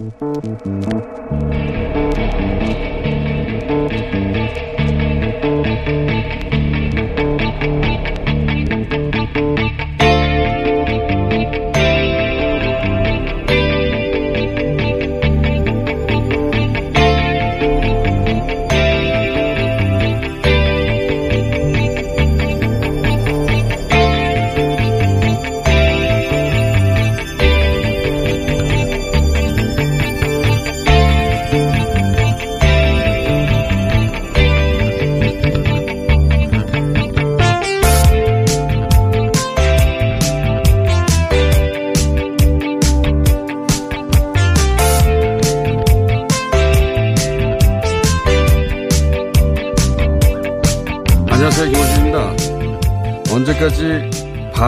안녕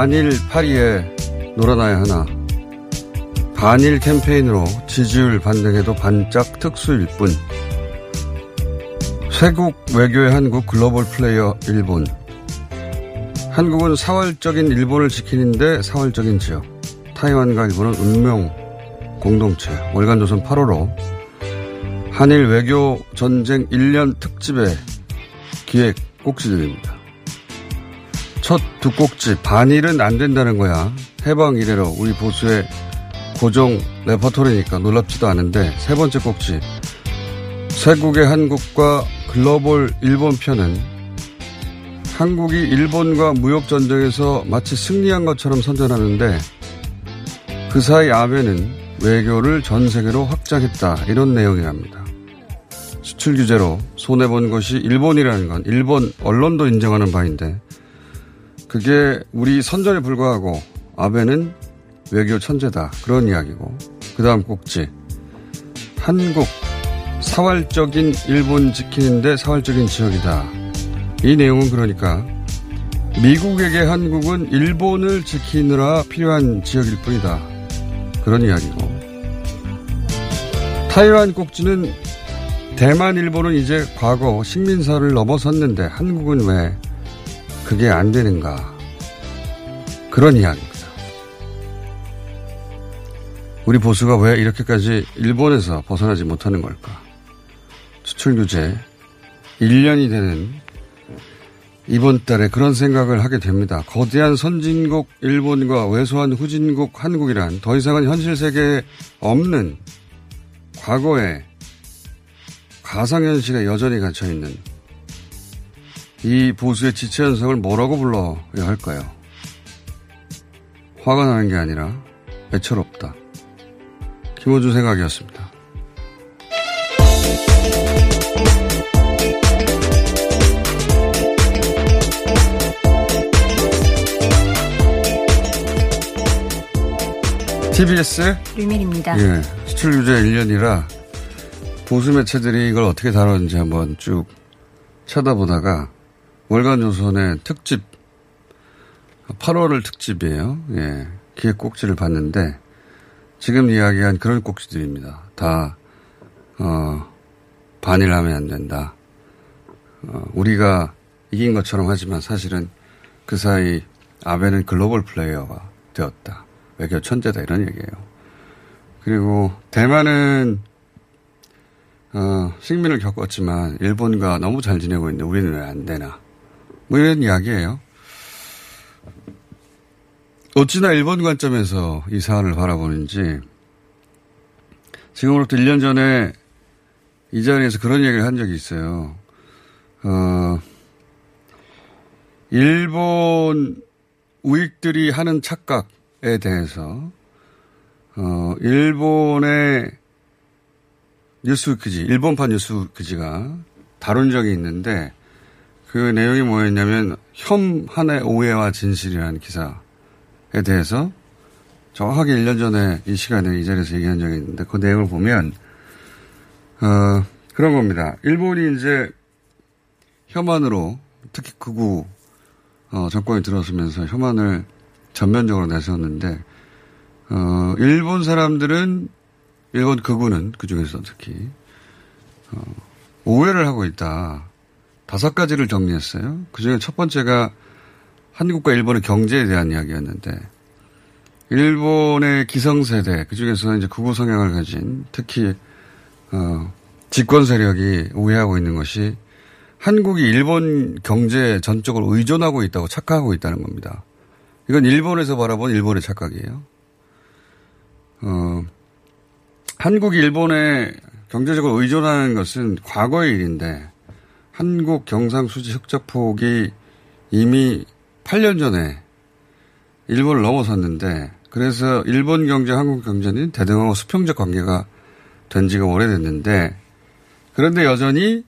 반일 파리에 놀아나야 하나. 반일 캠페인으로 지지율 반등에도 반짝 특수일 뿐. 쇄국 외교의 한국 글로벌 플레이어 일본. 한국은 사활적인 일본을 지키는데 사활적인 지역. 타이완과 일본은 운명 공동체. 월간조선 8호로 한일 외교 전쟁 1년 특집의 기획 꼭지들입니다. 첫두 꼭지 반일은 안 된다는 거야. 해방 이래로 우리 보수의 고정 레퍼토리니까 놀랍지도 않은데 세 번째 꼭지 세국의 한국과 글로벌 일본 편은 한국이 일본과 무역 전쟁에서 마치 승리한 것처럼 선전하는데 그 사이 아베는 외교를 전 세계로 확장했다 이런 내용이랍니다. 수출 규제로 손해 본 것이 일본이라는 건 일본 언론도 인정하는 바인데 그게 우리 선전에 불과하고 아베는 외교 천재다. 그런 이야기고. 그 다음 꼭지. 한국 사활적인 일본 지키는데 사활적인 지역이다. 이 내용은 그러니까 미국에게 한국은 일본을 지키느라 필요한 지역일 뿐이다. 그런 이야기고. 타이완 꼭지는 대만, 일본은 이제 과거 식민사를 넘어섰는데 한국은 왜 그게 안 되는가. 그런 이야기입니다. 우리 보수가 왜 이렇게까지 일본에서 벗어나지 못하는 걸까. 수출 규제 1년이 되는 이번 달에 그런 생각을 하게 됩니다. 거대한 선진국 일본과 왜소한 후진국 한국이란 더 이상은 현실 세계에 없는 과거에 가상현실에 여전히 갇혀있는 이 보수의 지체 현상을 뭐라고 불러야 할까요? 화가 나는 게 아니라 애처롭다. 김호준 생각이었습니다. TBS 류밀입니다. 예, 수출 규제 1년이라 보수 매체들이 이걸 어떻게 다뤘는지 한번 쭉 쳐다보다가 월간 조선의 특집 8월을 특집이에요. 예, 기획 꼭지를 봤는데 지금 이야기한 그런 꼭지들입니다. 다 어, 반일하면 안 된다. 어, 우리가 이긴 것처럼 하지만 사실은 그 사이 아베는 글로벌 플레이어가 되었다. 외교 천재다 이런 얘기예요. 그리고 대만은 어, 식민을 겪었지만 일본과 너무 잘 지내고 있는데 우리는 왜 안 되나? 뭐 이런 이야기예요. 어찌나 일본 관점에서 이 사안을 바라보는지 지금으로부터 1년 전에 이 자리에서 그런 얘기를 한 적이 있어요. 어, 일본 우익들이 하는 착각에 대해서 어, 일본의 뉴스위크지, 일본판 뉴스위크지가 다룬 적이 있는데 그 내용이 뭐였냐면 혐한의 오해와 진실이라는 기사에 대해서 정확하게 1년 전에 이 시간에 이 자리에서 얘기한 적이 있는데 그 내용을 보면 어, 그런 겁니다. 일본이 이제 혐한으로 특히 극우 어, 정권이 들어서면서 혐한을 전면적으로 내세웠는데 어, 일본 사람들은 일본 극우는 그 중에서 특히 어, 오해를 하고 있다. 다섯 가지를 정리했어요. 그 중에 첫 번째가 한국과 일본의 경제에 대한 이야기였는데 일본의 기성세대 그 중에서 이제 극우 성향을 가진 특히 어, 집권 세력이 오해하고 있는 것이 한국이 일본 경제에 전적으로 의존하고 있다고 착각하고 있다는 겁니다. 이건 일본에서 바라본 일본의 착각이에요. 어, 한국이 일본에 경제적으로 의존하는 것은 과거의 일인데 한국 경상수지 흑자폭이 이미 8년 전에 일본을 넘어섰는데 그래서 일본 경제, 한국 경제는 대등하고 수평적 관계가 된 지가 오래됐는데 그런데 여전히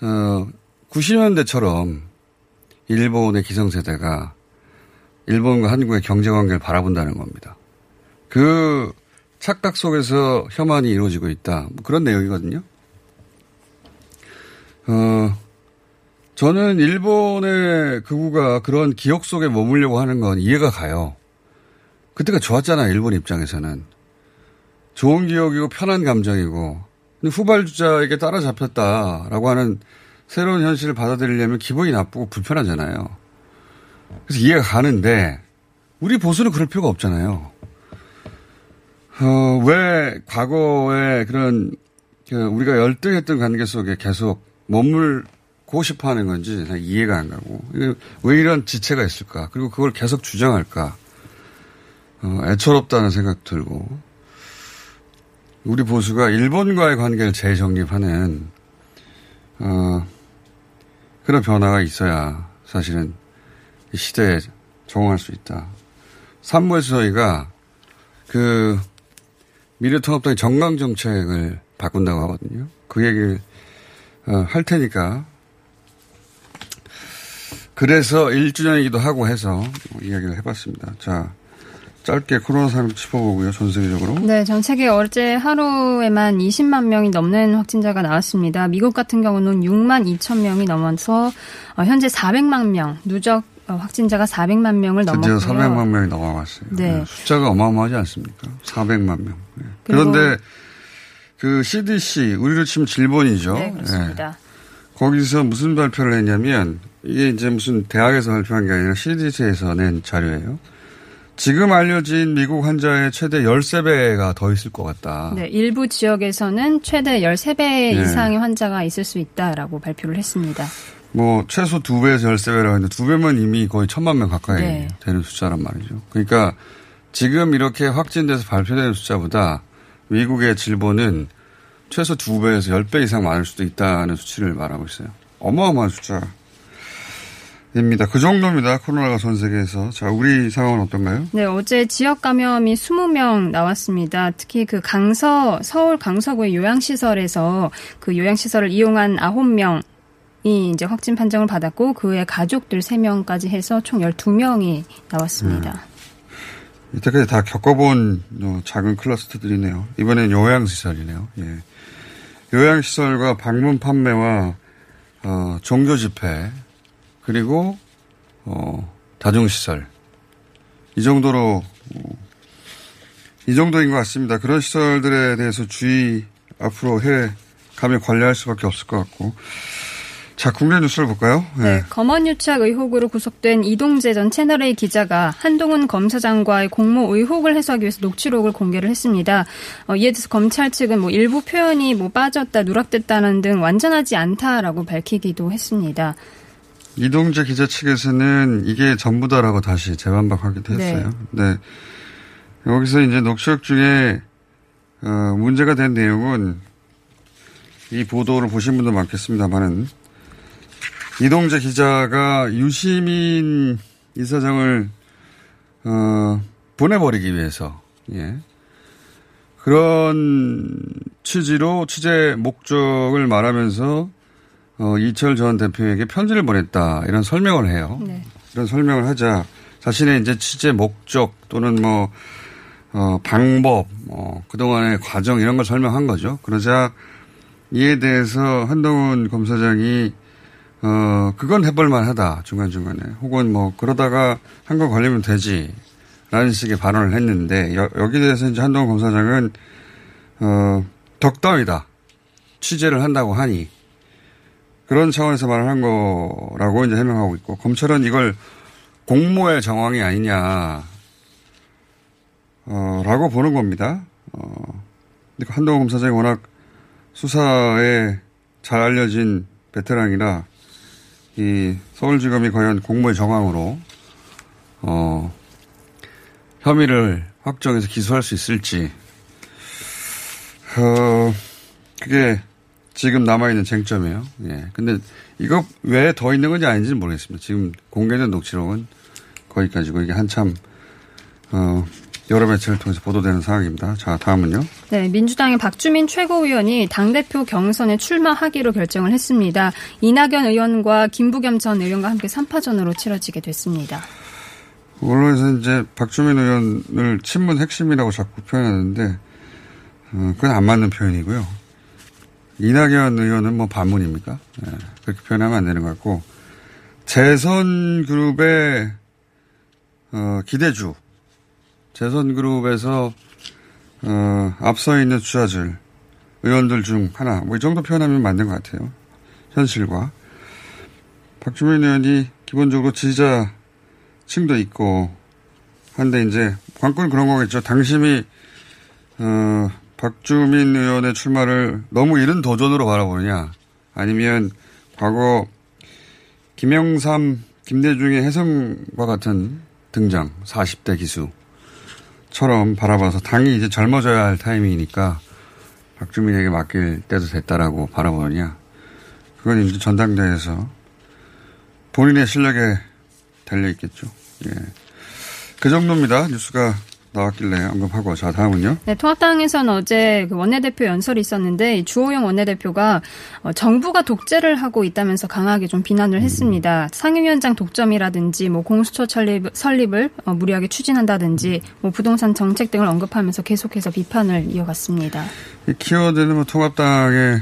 어 90년대처럼 일본의 기성세대가 일본과 한국의 경제 관계를 바라본다는 겁니다. 그 착각 속에서 혐한이 이루어지고 있다. 뭐 그런 내용이거든요. 어, 저는 일본의 극우가 그런 기억 속에 머물려고 하는 건 이해가 가요. 그때가 좋았잖아요, 일본 입장에서는. 좋은 기억이고 편한 감정이고. 근데 후발주자에게 따라잡혔다라고 하는 새로운 현실을 받아들이려면 기분이 나쁘고 불편하잖아요. 그래서 이해가 가는데, 우리 보수는 그럴 필요가 없잖아요. 어, 왜 과거에 그런, 그 우리가 열등했던 관계 속에 계속 머물고 싶어 하는 건지 이해가 안 가고. 왜 이런 지체가 있을까? 그리고 그걸 계속 주장할까? 어, 애처롭다는 생각 들고. 우리 보수가 일본과의 관계를 재정립하는, 어, 그런 변화가 있어야 사실은 이 시대에 적응할 수 있다. 산무에서 저희가 그 미래통합당의 정강정책을 바꾼다고 하거든요. 그 얘기를 어, 할 테니까. 그래서 1주년이기도 하고 해서 이야기를 해봤습니다. 자, 짧게 코로나 상황 짚어보고요. 전 세계적으로. 네, 전 세계 어제 하루에만 20만 명이 넘는 확진자가 나왔습니다. 미국 같은 경우는 6만 2천 명이 넘어서 어, 현재 400만 명 누적 어, 확진자가 400만 명을 넘었고요. 드디어 400만 명이 넘어갔어요. 네. 네. 숫자가 어마어마하지 않습니까? 400만 명. 네. 그런데 그 CDC 우리로 치면 질본이죠. 네, 그렇습니다. 네. 거기서 무슨 발표를 했냐면 이게 이제 무슨 대학에서 발표한 게 아니라 CDC에서 낸 자료예요. 지금 알려진 미국 환자의 최대 13배가 더 있을 것 같다. 네, 일부 지역에서는 최대 13배 네. 이상의 환자가 있을 수 있다라고 발표를 했습니다. 뭐 최소 두 배에서 열세 배라고 했는데 두 배면 이미 거의 천만 명 가까이 네. 되는 숫자란 말이죠. 그러니까 지금 이렇게 확진돼서 발표되는 숫자보다 미국의 질본은 최소 두 배에서 열 배 이상 많을 수도 있다는 수치를 말하고 있어요. 어마어마한 숫자입니다. 그 정도입니다. 코로나가 전 세계에서. 자, 우리 상황은 어떤가요? 네, 어제 지역 감염이 20명 나왔습니다. 특히 그 강서, 서울 강서구의 요양시설에서 그 요양시설을 이용한 9명 이 이제 확진 판정을 받았고 그의 가족들 3명까지 해서 총 12명이 나왔습니다. 음. 이때까지 다 겪어본 어, 작은 클러스터들이네요. 이번엔 요양시설이네요. 예. 요양시설과 방문 판매와 어, 종교 집회 그리고 어, 다중시설 이 정도로 어, 이 정도인 것 같습니다. 그런 시설들에 대해서 주의 앞으로 해 가며 관리할 수밖에 없을 것 같고 자, 국내 뉴스를 볼까요? 네. 검언 유착 의혹으로 구속된 이동재 전 채널A 기자가 한동훈 검사장과의 공모 의혹을 해소하기 위해서 녹취록을 공개를 했습니다. 어, 이에 대해서 검찰 측은 뭐 일부 표현이 뭐 빠졌다, 누락됐다는 등 완전하지 않다라고 밝히기도 했습니다. 이동재 기자 측에서는 이게 전부다라고 다시 재반박하기도 했어요. 네. 여기서 이제 녹취록 중에 어, 문제가 된 내용은 이 보도를 보신 분도 많겠습니다만은 이동재 기자가 유시민 이사장을 어, 보내버리기 위해서 예. 그런 취지로 취재 목적을 말하면서 어, 이철 전 대표에게 편지를 보냈다 이런 설명을 해요. 네. 이런 설명을 하자 자신의 이제 취재 목적 또는 뭐 어, 방법, 뭐 그동안의 과정 이런 걸 설명한 거죠. 그러자 이에 대해서 한동훈 검사장이 어, 그건 해볼만 하다, 중간중간에. 혹은 뭐, 그러다가 한 거 걸리면 되지. 라는 식의 발언을 했는데, 여, 여기에 대해서 이제 한동훈 검사장은, 어, 덕담이다. 취재를 한다고 하니. 그런 차원에서 말을 한 거라고 이제 해명하고 있고, 검찰은 이걸 공모의 정황이 아니냐, 어, 라고 보는 겁니다. 어, 근데 한동훈 검사장이 워낙 수사에 잘 알려진 베테랑이라 이 서울지검이 과연 공모의 정황으로 어 혐의를 확정해서 기소할 수 있을지 어 그게 지금 남아있는 쟁점이에요. 예. 근데 이거 외에 더 있는 건지 아닌지는 모르겠습니다. 지금 공개된 녹취록은 거기까지고 이게 한참 어 여러 매체를 통해서 보도되는 상황입니다. 자, 다음은요. 네, 민주당의 박주민 최고위원이 당대표 경선에 출마하기로 결정을 했습니다. 이낙연 의원과 김부겸 전 의원과 함께 3파전으로 치러지게 됐습니다. 언론에서 이제 박주민 의원을 친문 핵심이라고 자꾸 표현하는데, 어, 그건 안 맞는 표현이고요. 이낙연 의원은 뭐 반문입니까? 네, 그렇게 표현하면 안 되는 것 같고, 재선 그룹의, 어, 기대주, 재선그룹에서 어, 앞서 있는 주자들, 의원들 중 하나, 뭐 이 정도 표현하면 맞는 것 같아요. 현실과. 박주민 의원이 기본적으로 지지자 층도 있고, 한데 이제, 관건 그런 거겠죠. 당심이, 어, 박주민 의원의 출마를 너무 이른 도전으로 바라보느냐, 아니면 과거 김영삼, 김대중의 혜성과 같은 등장, 40대 기수, 처럼 바라봐서 당이 이제 젊어져야 할 타이밍이니까 박주민에게 맡길 때도 됐다라고 바라보느냐. 그건 이제 전당대회에서 본인의 실력에 달려 있겠죠. 예. 그 정도입니다. 뉴스가 나왔길래 언급하고 자 다음은요. 네, 통합당에서는 어제 그 원내대표 연설이 있었는데 주호영 원내대표가 어, 정부가 독재를 하고 있다면서 강하게 좀 비난을 음. 했습니다. 상임위원장 독점이라든지 뭐 공수처 설립, 설립을 어, 무리하게 추진한다든지 뭐 부동산 정책 등을 언급하면서 계속해서 비판을 이어갔습니다. 이 키워드는 뭐 통합당의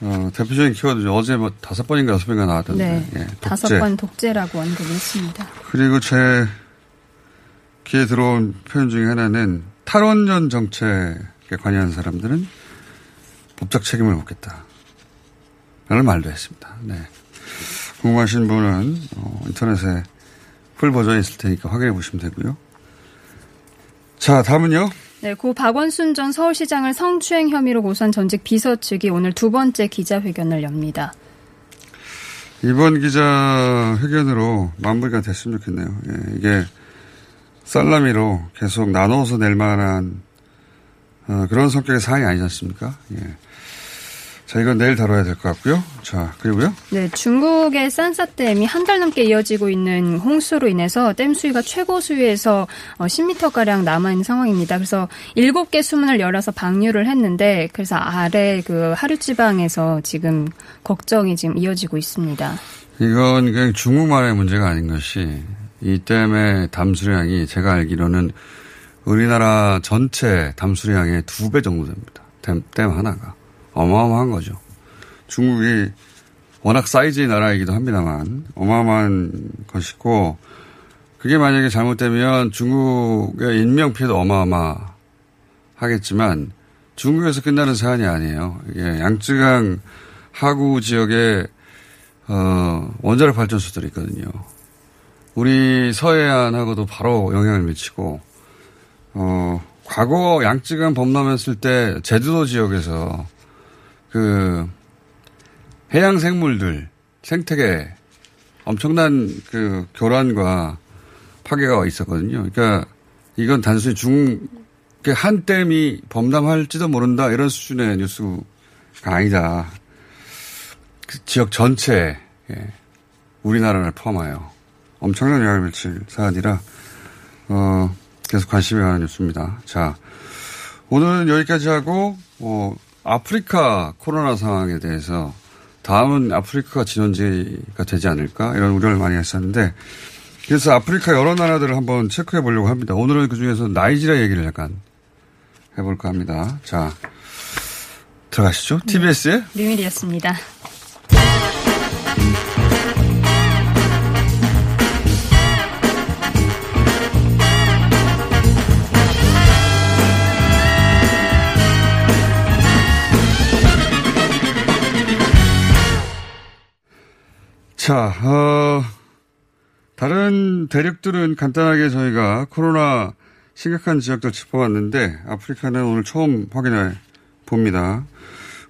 어, 대표적인 키워드죠. 어제 뭐 다섯 번인가 여섯 번인가 나왔던데. 네, 예, 다섯 번 독재라고 언급했습니다. 그리고 제 귀에 들어온 표현 중에 하나는 탈원전 정책에 관여한 사람들은 법적 책임을 묻겠다. 라는 말도 했습니다. 네. 궁금하신 분은 어, 인터넷에 풀 버전이 있을 테니까 확인해 보시면 되고요. 자, 다음은요. 네, 고 박원순 전 서울시장을 성추행 혐의로 고소한 전직 비서 측이 오늘 두 번째 기자회견을 엽니다. 이번 기자회견으로 마무리가 됐으면 좋겠네요. 예, 이게 살라미로 계속 나눠서 낼 만한 어, 그런 성격의 사안이 아니지 않습니까? 예. 자, 이건 내일 다뤄야 될 것 같고요. 자, 그리고요. 네, 중국의 산사댐이 한 달 넘게 이어지고 있는 홍수로 인해서 댐 수위가 최고 수위에서 10m가량 어, 남아있는 상황입니다. 그래서 7개 수문을 열어서 방류를 했는데, 그래서 아래 그 하류지방에서 지금 걱정이 지금 이어지고 있습니다. 이건 그냥 중국만의 문제가 아닌 것이 이 댐의 담수량이 제가 알기로는 우리나라 전체 담수량의 두 배 정도 됩니다. 댐, 댐 하나가. 어마어마한 거죠. 중국이 워낙 사이즈의 나라이기도 합니다만 어마어마한 것이고 그게 만약에 잘못되면 중국의 인명 피해도 어마어마하겠지만 중국에서 끝나는 사안이 아니에요. 이게 양쯔강 하구 지역에 어, 원자력 발전소들이 있거든요. 우리 서해안하고도 바로 영향을 미치고, 어, 과거 양쯔강 범람했을 때 제주도 지역에서 그 해양 생물들 생태계 엄청난 그 교란과 파괴가 있었거든요. 그러니까 이건 단순히 중, 한 댐이 범람할지도 모른다 이런 수준의 뉴스가 아니다. 그 지역 전체 예, 우리나라를 포함하여 엄청난 영향을 미칠 사안이라 어, 계속 관심이 가는 뉴스입니다. 자, 오늘은 여기까지 하고 어, 아프리카 코로나 상황에 대해서 다음은 아프리카가 진원지가 되지 않을까 이런 우려를 많이 했었는데 그래서 아프리카 여러 나라들을 한번 체크해 보려고 합니다. 오늘은 그 중에서 나이지리아 얘기를 약간 해볼까 합니다. 자, 들어가시죠. TBS의 류밀이었습니다. 자, 어, 다른 대륙들은 간단하게 저희가 코로나 심각한 지역들 짚어봤는데 아프리카는 오늘 처음 확인해 봅니다.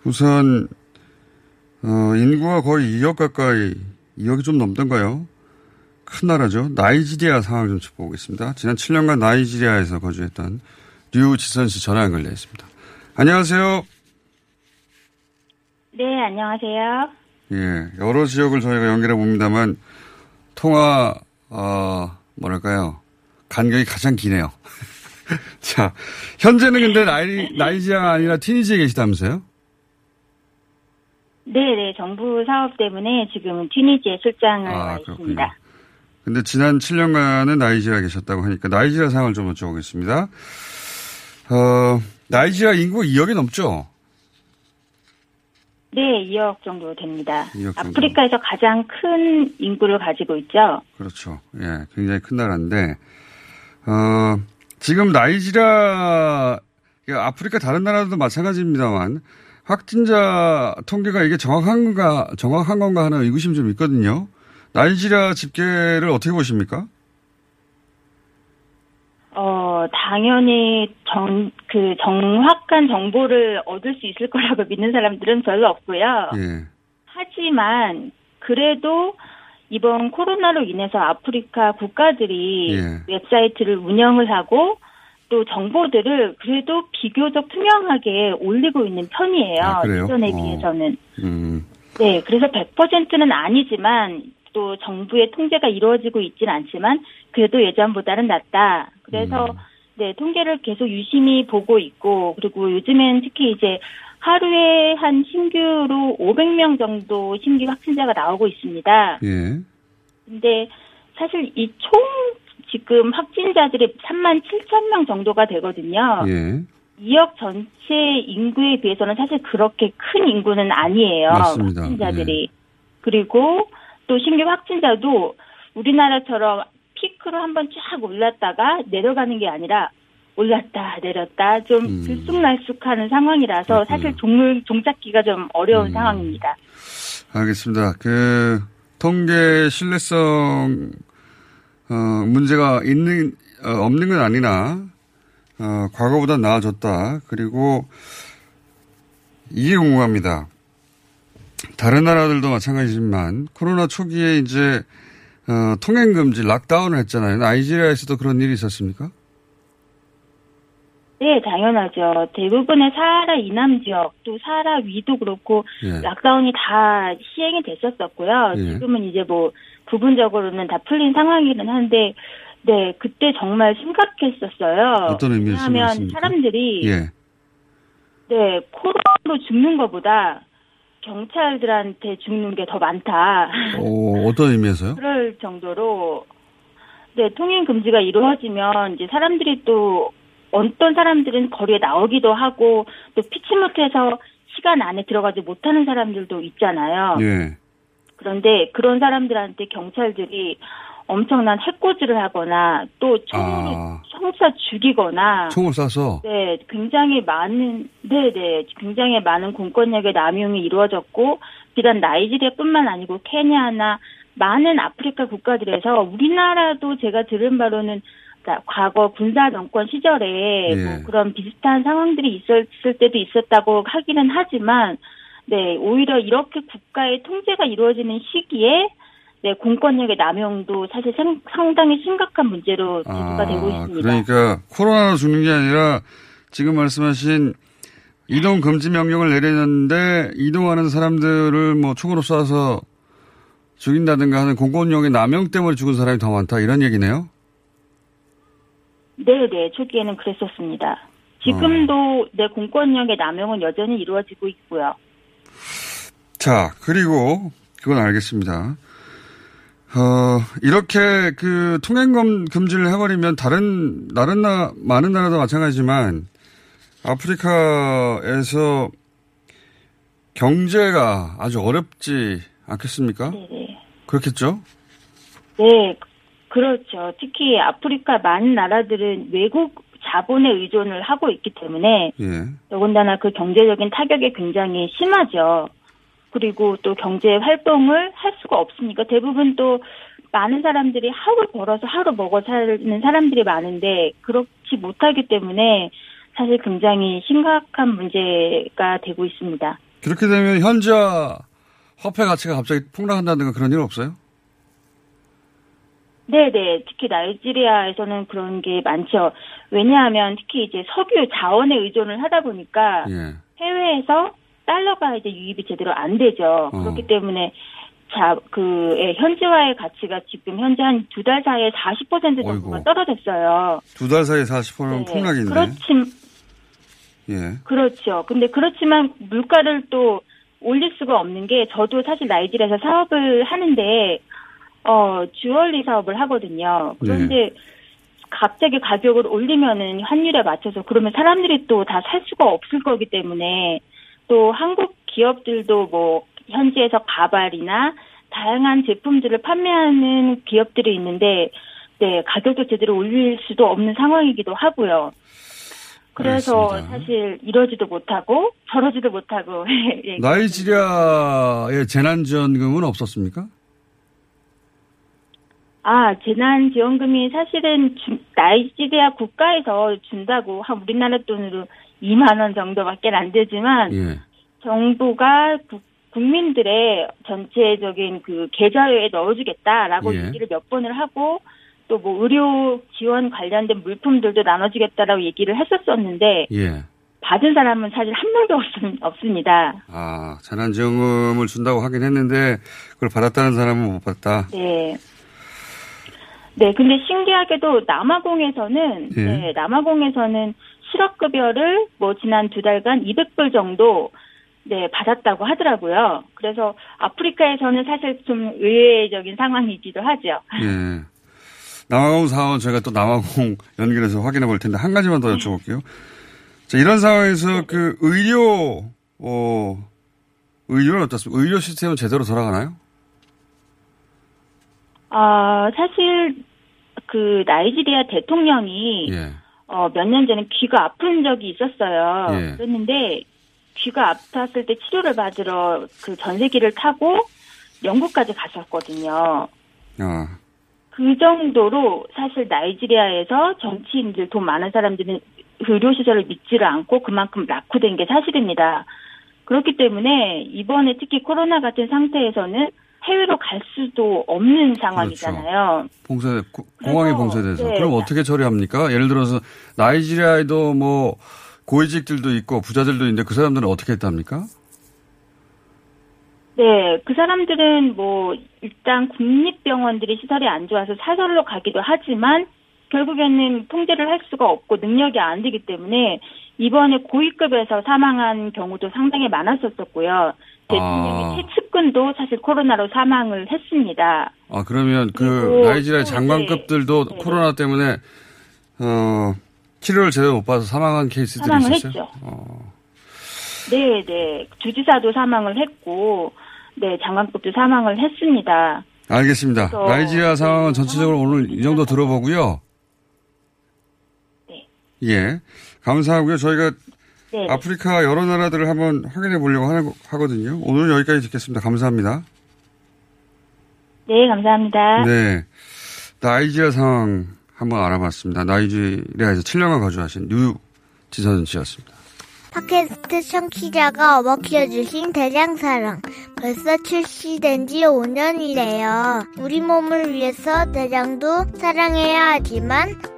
우선 어, 인구가 거의 2억 가까이 2억이 좀 넘던가요? 큰 나라죠. 나이지리아 상황 좀 짚어보겠습니다. 지난 7년간 나이지리아에서 거주했던 류지선 씨 전화 연결되어 있습니다. 안녕하세요. 네, 안녕하세요. 예, 여러 지역을 저희가 연결해 봅니다만 통화 어, 뭐랄까요 간격이 가장 기네요. 자, 현재는 근데 나이, 나이지아가 아니라 튀니지에 계시다면서요? 네 네, 정부 사업 때문에 지금 튀니지에 출장을 아, 와 그렇군요. 있습니다. 근데 지난 7년간은 나이지리아에 계셨다고 하니까 나이지리아 상황을 좀 여쭤보겠습니다. 어, 나이지리아 인구 2억이 넘죠? 네, 2억 정도 됩니다. 2억 정도. 아프리카에서 가장 큰 인구를 가지고 있죠. 그렇죠. 예, 굉장히 큰 나라인데, 어, 지금 나이지리아, 아프리카 다른 나라도 마찬가지입니다만, 확진자 통계가 이게 정확한 건가, 정확한 건가 하는 의구심이 좀 있거든요. 나이지리아 집계를 어떻게 보십니까? 어, 당연히 정, 그 정확한 정보를 얻을 수 있을 거라고 믿는 사람들은 별로 없고요. 예. 하지만 그래도 이번 코로나로 인해서 아프리카 국가들이 예. 웹사이트를 운영을 하고 또 정보들을 그래도 비교적 투명하게 올리고 있는 편이에요. 아? 이전에 어. 비해서는. 음, 네, 그래서 100%는 아니지만 또 정부의 통제가 이루어지고 있지는 않지만 그래도 예전보다는 낫다. 그래서 음. 네, 통계를 계속 유심히 보고 있고 그리고 요즘엔 특히 이제 하루에 한 신규로 500명 정도 신규 확진자가 나오고 있습니다. 예. 근데 사실 이 총 지금 확진자들이 3만 7천 명 정도가 되거든요. 예. 2억 전체 인구에 비해서는 사실 그렇게 큰 인구는 아니에요. 맞습니다. 확진자들이. 그리고 또 신규 확진자도 우리나라처럼 피크로 한번 쫙 올랐다가 내려가는 게 아니라 올랐다 내렸다 좀 음. 들쑥날쑥하는 상황이라서 사실 종을 종잡기가 좀 어려운 음. 상황입니다. 알겠습니다. 그 통계 신뢰성 어, 문제가 있는 어, 없는 건 아니나 어, 과거보다 나아졌다. 그리고 이게 궁금합니다. 다른 나라들도 마찬가지지만 코로나 초기에 이제 어, 통행 금지 락다운을 했잖아요. 나이지리아에서도 그런 일이 있었습니까? 네, 당연하죠. 대부분의 사하라 이남 지역 또 사하라 위도 그렇고 예. 락다운이 다 시행이 됐었었고요. 예. 지금은 이제 뭐 부분적으로는 다 풀린 상황이긴 한데 네, 그때 정말 심각했었어요. 어떤 의미에서 왜냐하면? 사람들이 예. 네, 코로나로 죽는 것보다 경찰들한테 죽는 게 더 많다. 어, 어떤 의미에서요? 그럴 정도로 네 통행 금지가 이루어지면 이제 사람들이 또 어떤 사람들은 거리에 나오기도 하고 또 피치 못해서 시간 안에 들어가지 못하는 사람들도 있잖아요. 예. 그런데 그런 사람들한테 경찰들이 엄청난 해코지를 하거나 또 총으로 아. 형사 죽이거나 총을 쏴서 네, 굉장히 많은, 네, 네, 굉장히 많은 공권력의 남용이 이루어졌고, 비단 나이지리아뿐만 아니고 케냐나 많은 아프리카 국가들에서 우리나라도 제가 들은 바로는 과거 군사 정권 시절에 예. 뭐 그런 비슷한 상황들이 있었을 때도 있었다고 하기는 하지만, 네, 오히려 이렇게 국가의 통제가 이루어지는 시기에 네, 공권력의 남용도 사실 상, 상당히 심각한 문제로 제기가 되고 있습니다. 그러니까 코로나로 죽는 게 아니라 지금 말씀하신 이동 금지 명령을 내렸는데 이동하는 사람들을 뭐 총으로 쏴서 죽인다든가 하는 공권력의 남용 때문에 죽은 사람이 더 많다 이런 얘기네요. 네, 네. 초기에는 그랬었습니다. 지금도 내 공권력의 남용은 여전히 이루어지고 있고요. 자, 그리고 그건 알겠습니다. 어, 이렇게 그 통행금 금지를 해버리면 다른, 다른 나, 많은 나라도 마찬가지지만 아프리카에서 경제가 아주 어렵지 않겠습니까? 네네. 그렇겠죠? 네, 그렇죠. 특히 아프리카 많은 나라들은 외국 자본에 의존을 하고 있기 때문에 예. 더군다나 그 경제적인 타격이 굉장히 심하죠. 그리고 또 경제 활동을 할 수가 없으니까 대부분 또 많은 사람들이 하루 벌어서 하루 먹어 사는 사람들이 많은데 그렇지 못하기 때문에 사실 굉장히 심각한 문제가 되고 있습니다. 그렇게 되면 현지화 화폐 가치가 갑자기 폭락한다든가 그런 일 없어요? 네네. 특히 나이지리아에서는 그런 게 많죠. 왜냐하면 특히 이제 석유 자원에 의존을 하다 보니까 예. 해외에서 달러가 이제 유입이 제대로 안 되죠. 어. 그렇기 때문에 자, 그, 예, 현지화의 가치가 지금 현재 한 두 달 사이에 40% 정도가. 떨어졌어요. 두 달 사이에 40%면 네. 폭락인데. 그렇지, 예. 그렇죠. 근데 그렇지만 물가를 또 올릴 수가 없는 게 저도 사실 나이지리아에서 사업을 하는데 어 주얼리 사업을 하거든요. 그런데 네. 갑자기 가격을 올리면은 환율에 맞춰서 그러면 사람들이 또 다 살 수가 없을 거기 때문에 또 한국 기업들도 뭐 현지에서 가발이나 다양한 제품들을 판매하는 기업들이 있는데 네 가격도 제대로 올릴 수도 없는 상황이기도 하고요. 그래서 알겠습니다. 사실 이러지도 못하고 저러지도 못하고 예, 나이지리아의 재난지원금은 없었습니까? 아 재난지원금이 사실은 주- 나이지리아 국가에서 준다고 한 우리나라 돈으로 2만 원 정도밖에 안 되지만 예. 정부가 국- 국민들의 전체적인 그 계좌에 넣어주겠다라고 예. 얘기를 몇 번을 하고 또 뭐 의료 지원 관련된 물품들도 나눠주겠다라고 얘기를 했었었는데 예. 받은 사람은 사실 한 명도 없, 없습니다. 아, 재난지원금을 준다고 하긴 했는데 그걸 받았다는 사람은 못 받았다. 네. 네, 근데 신기하게도 남아공에서는, 예. 네, 남아공에서는 실업급여를 뭐 지난 두 달간 200불 정도, 네, 받았다고 하더라고요. 그래서 아프리카에서는 사실 좀 의외적인 상황이기도 하죠. 예. 남아공 사원 저희가 또 남아공 연결해서 확인해 볼 텐데 한 가지만 더 여쭤볼게요. 자, 이런 상황에서 그 의료, 어, 의료는 어떻습니까? 의료 시스템은 제대로 돌아가나요? 아, 사실 그 나이지리아 대통령이 예. 어, 몇 년 전에 귀가 아픈 적이 있었어요. 예. 그랬는데 귀가 아팠을 때 치료를 받으러 그 전세기를 타고 영국까지 갔었거든요. 아, 그 정도로 사실 나이지리아에서 정치인들 돈 많은 사람들은 의료 시설을 믿지를 않고 그만큼 낙후된 게 사실입니다. 그렇기 때문에 이번에 특히 코로나 같은 상태에서는 해외로 갈 수도 없는 상황이잖아요. 봉쇄, 고- 공항이 그래서, 봉쇄돼서. 네. 그럼 어떻게 처리합니까? 예를 들어서 나이지리아에도 뭐 고위직들도 있고 부자들도 있는데 그 사람들은 어떻게 했답니까? 네, 그 사람들은 뭐 일단 국립병원들이 시설이 안 좋아서 사설로 가기도 하지만 결국에는 통제를 할 수가 없고 능력이 안 되기 때문에 이번에 고위급에서 사망한 경우도 상당히 많았었었고요. 대통령의 아. 최측근도 사실 코로나로 사망을 했습니다. 아, 그러면 그 나이지리아 또 장관급들도 네, 코로나 때문에, 어, 치료를 제대로 못 받아서 사망한 케이스들이 사망을 있었어요? 했죠. 어, 네, 네. 주지사도 사망을 했고, 네, 장관급도 사망을 했습니다. 알겠습니다. 나이지리아 상황은 전체적으로 오늘 이 정도 들어보고요. 네. 예. 감사하고요. 저희가 네. 아프리카 여러 나라들을 한번 확인해 보려고 하는- 하거든요. 오늘은 여기까지 듣겠습니다. 감사합니다. 네, 감사합니다. 네. 나이지리아 상황 한번 알아봤습니다. 나이지리아에서 7년간 거주하신 유지선 씨였습니다. 팟캐스트 청취자가 어머 키워주신 대장사랑. 벌써 출시된 지 5년이래요. 우리 몸을 위해서 대장도 사랑해야 하지만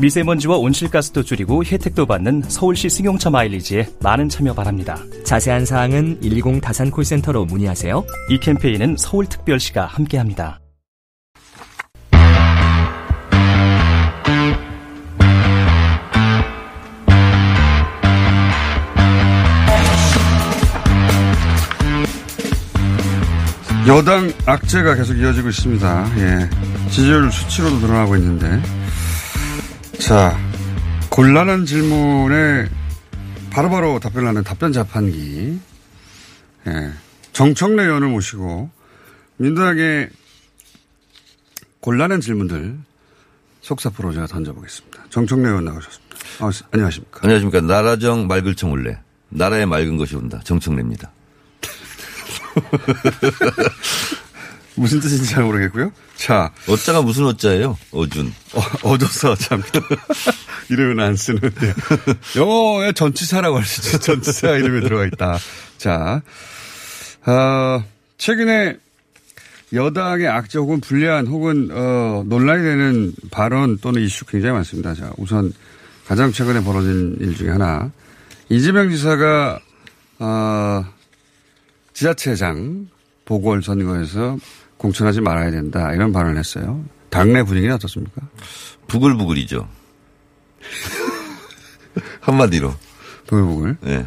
미세먼지와 온실가스도 줄이고 혜택도 받는 서울시 승용차 마일리지에 많은 참여 바랍니다. 자세한 사항은 120 다산 콜센터로 문의하세요. 이 캠페인은 서울특별시가 함께합니다. 여당 악재가 계속 이어지고 있습니다. 예. 지지율 수치로도 드러나고 있는데. 자, 곤란한 질문에 바로바로 답변하는 답변 자판기. 예. 정청래 의원을 모시고 민주당의 곤란한 질문들 속사포로 제가 던져보겠습니다. 정청래 의원 나오셨습니다. 아, 안녕하십니까. 안녕하십니까. 나라정 맑을청 올래. 나라에 맑은 것이 온다. 정청래입니다. 무슨 뜻인지 잘 모르겠고요. 자. 어짜가 무슨 어짜예요? 어준. 어, 어줘서 참. 이름은 안 쓰는데. 영어에 전치사라고 할 수 있죠. 전치사 이름에 들어가 있다. 자. 어, 최근에 여당의 악재 혹은 불리한 혹은, 어, 논란이 되는 발언 또는 이슈 굉장히 많습니다. 자, 우선 가장 최근에 벌어진 일 중에 하나. 이재명 지사가, 어, 지자체장 보궐선거에서 공천하지 말아야 된다. 이런 발언을 했어요. 당내 분위기는 어떻습니까? 부글부글이죠. 한마디로. 부글부글. 네.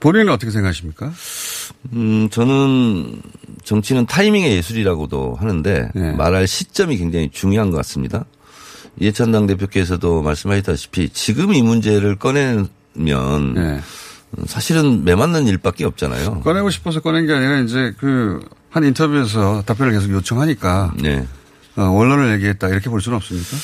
본인은 어떻게 생각하십니까? 음, 저는 정치는 타이밍의 예술이라고도 하는데 네. 말할 시점이 굉장히 중요한 것 같습니다. 이해찬 당대표께서도 말씀하셨다시피 지금 이 문제를 꺼내면 네. 사실은 매 맞는 일밖에 없잖아요. 꺼내고 싶어서 꺼낸 게 아니라 이제 그 한 인터뷰에서 답변을 계속 요청하니까 네. 어, 원론을 얘기했다 이렇게 볼 수는 없습니까?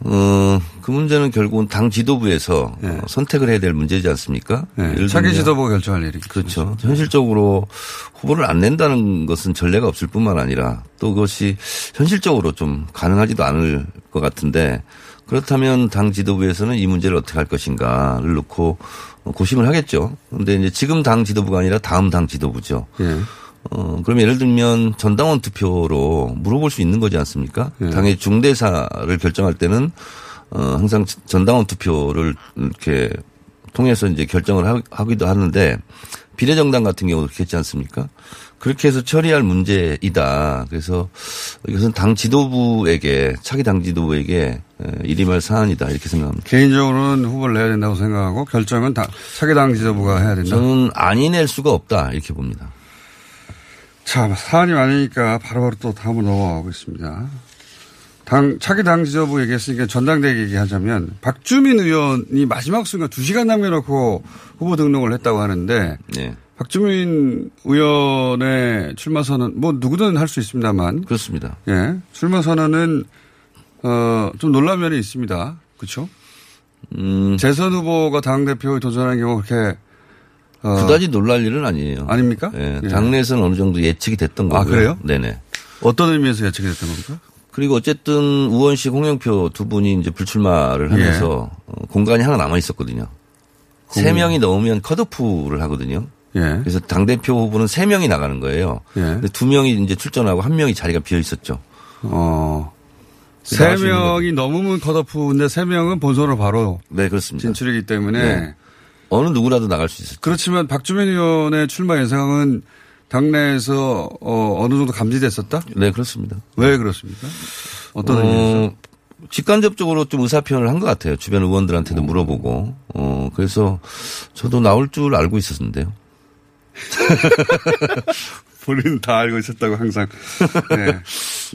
어, 그 문제는 결국은 당 지도부에서 어, 선택을 해야 될 문제지 않습니까? 네. 들면 지도부가 결정할 일이 그렇죠. 현실적으로 후보를 안 낸다는 것은 전례가 없을 뿐만 아니라 또 그것이 현실적으로 좀 가능하지도 않을 것 같은데 그렇다면 당 지도부에서는 이 문제를 어떻게 할 것인가를 놓고 고심을 하겠죠. 그런데 이제 지금 당 지도부가 아니라 다음 당 지도부죠. 예. 어, 그럼 예를 들면 전당원 투표로 물어볼 수 있는 거지 않습니까? 예. 당의 중대사를 결정할 때는 어, 항상 전당원 투표를 이렇게 통해서 이제 결정을 하- 하기도 하는데 비례정당 같은 경우도 그렇지 않습니까? 그렇게 해서 처리할 문제이다. 그래서 이것은 당 지도부에게 차기 당 지도부에게 에, 일임할 사안이다 이렇게 생각합니다. 개인적으로는 후보를 내야 된다고 생각하고 결정은 당, 차기 당 지도부가 해야 된다. 저는 아니 낼 수가 없다 이렇게 봅니다. 자, 사안이 많으니까 바로바로 또 다음으로 넘어가고 있습니다. 당, 차기 당 지도부 얘기했으니까 전당대회 얘기하자면 박주민 의원이 마지막 순간 2시간 남겨놓고 후보 등록을 했다고 하는데 네. 박주민 의원의 출마 선언, 뭐 누구든 할 수 있습니다만. 그렇습니다. 예. 출마 선언은, 어, 좀 놀란 면이 있습니다. 그렇죠? 음. 재선 후보가 당 대표에 도전하는 경우 그렇게, 어, 그다지 놀랄 일은 아니에요. 아닙니까? 예, 예. 당내에서는 어느 정도 예측이 됐던 아, 거고요. 그래요? 네네. 어떤 의미에서 예측이 됐던 겁니까? 그리고 어쨌든 우원식, 홍영표 두 분이 이제 불출마를 하면서 어, 공간이 하나 남아 있었거든요. 세. 명이 넘으면 컷오프를 하거든요. 예. 그래서 당 대표 후보는 세 명이 나가는 거예요. 예. 근데 두 명이 이제 출전하고 한 명이 자리가 비어 있었죠. 어. 세 명이 넘으면 컷오프인데 세 명은 본선으로 바로 네, 그렇습니다. 진출이기 때문에 네. 어느 누구라도 나갈 수 있었죠. 그렇지만 박주민 의원의 출마 예상은 당내에서 어, 어느 정도 감지됐었다? 네, 그렇습니다. 왜 그렇습니까? 어떤 어, 의미에서? 직간접적으로 좀 의사 표현을 한 것 같아요. 주변 의원들한테도 물어보고. 어, 그래서 저도 나올 줄 알고 있었는데요. 본인 다 알고 있었다고 항상 네,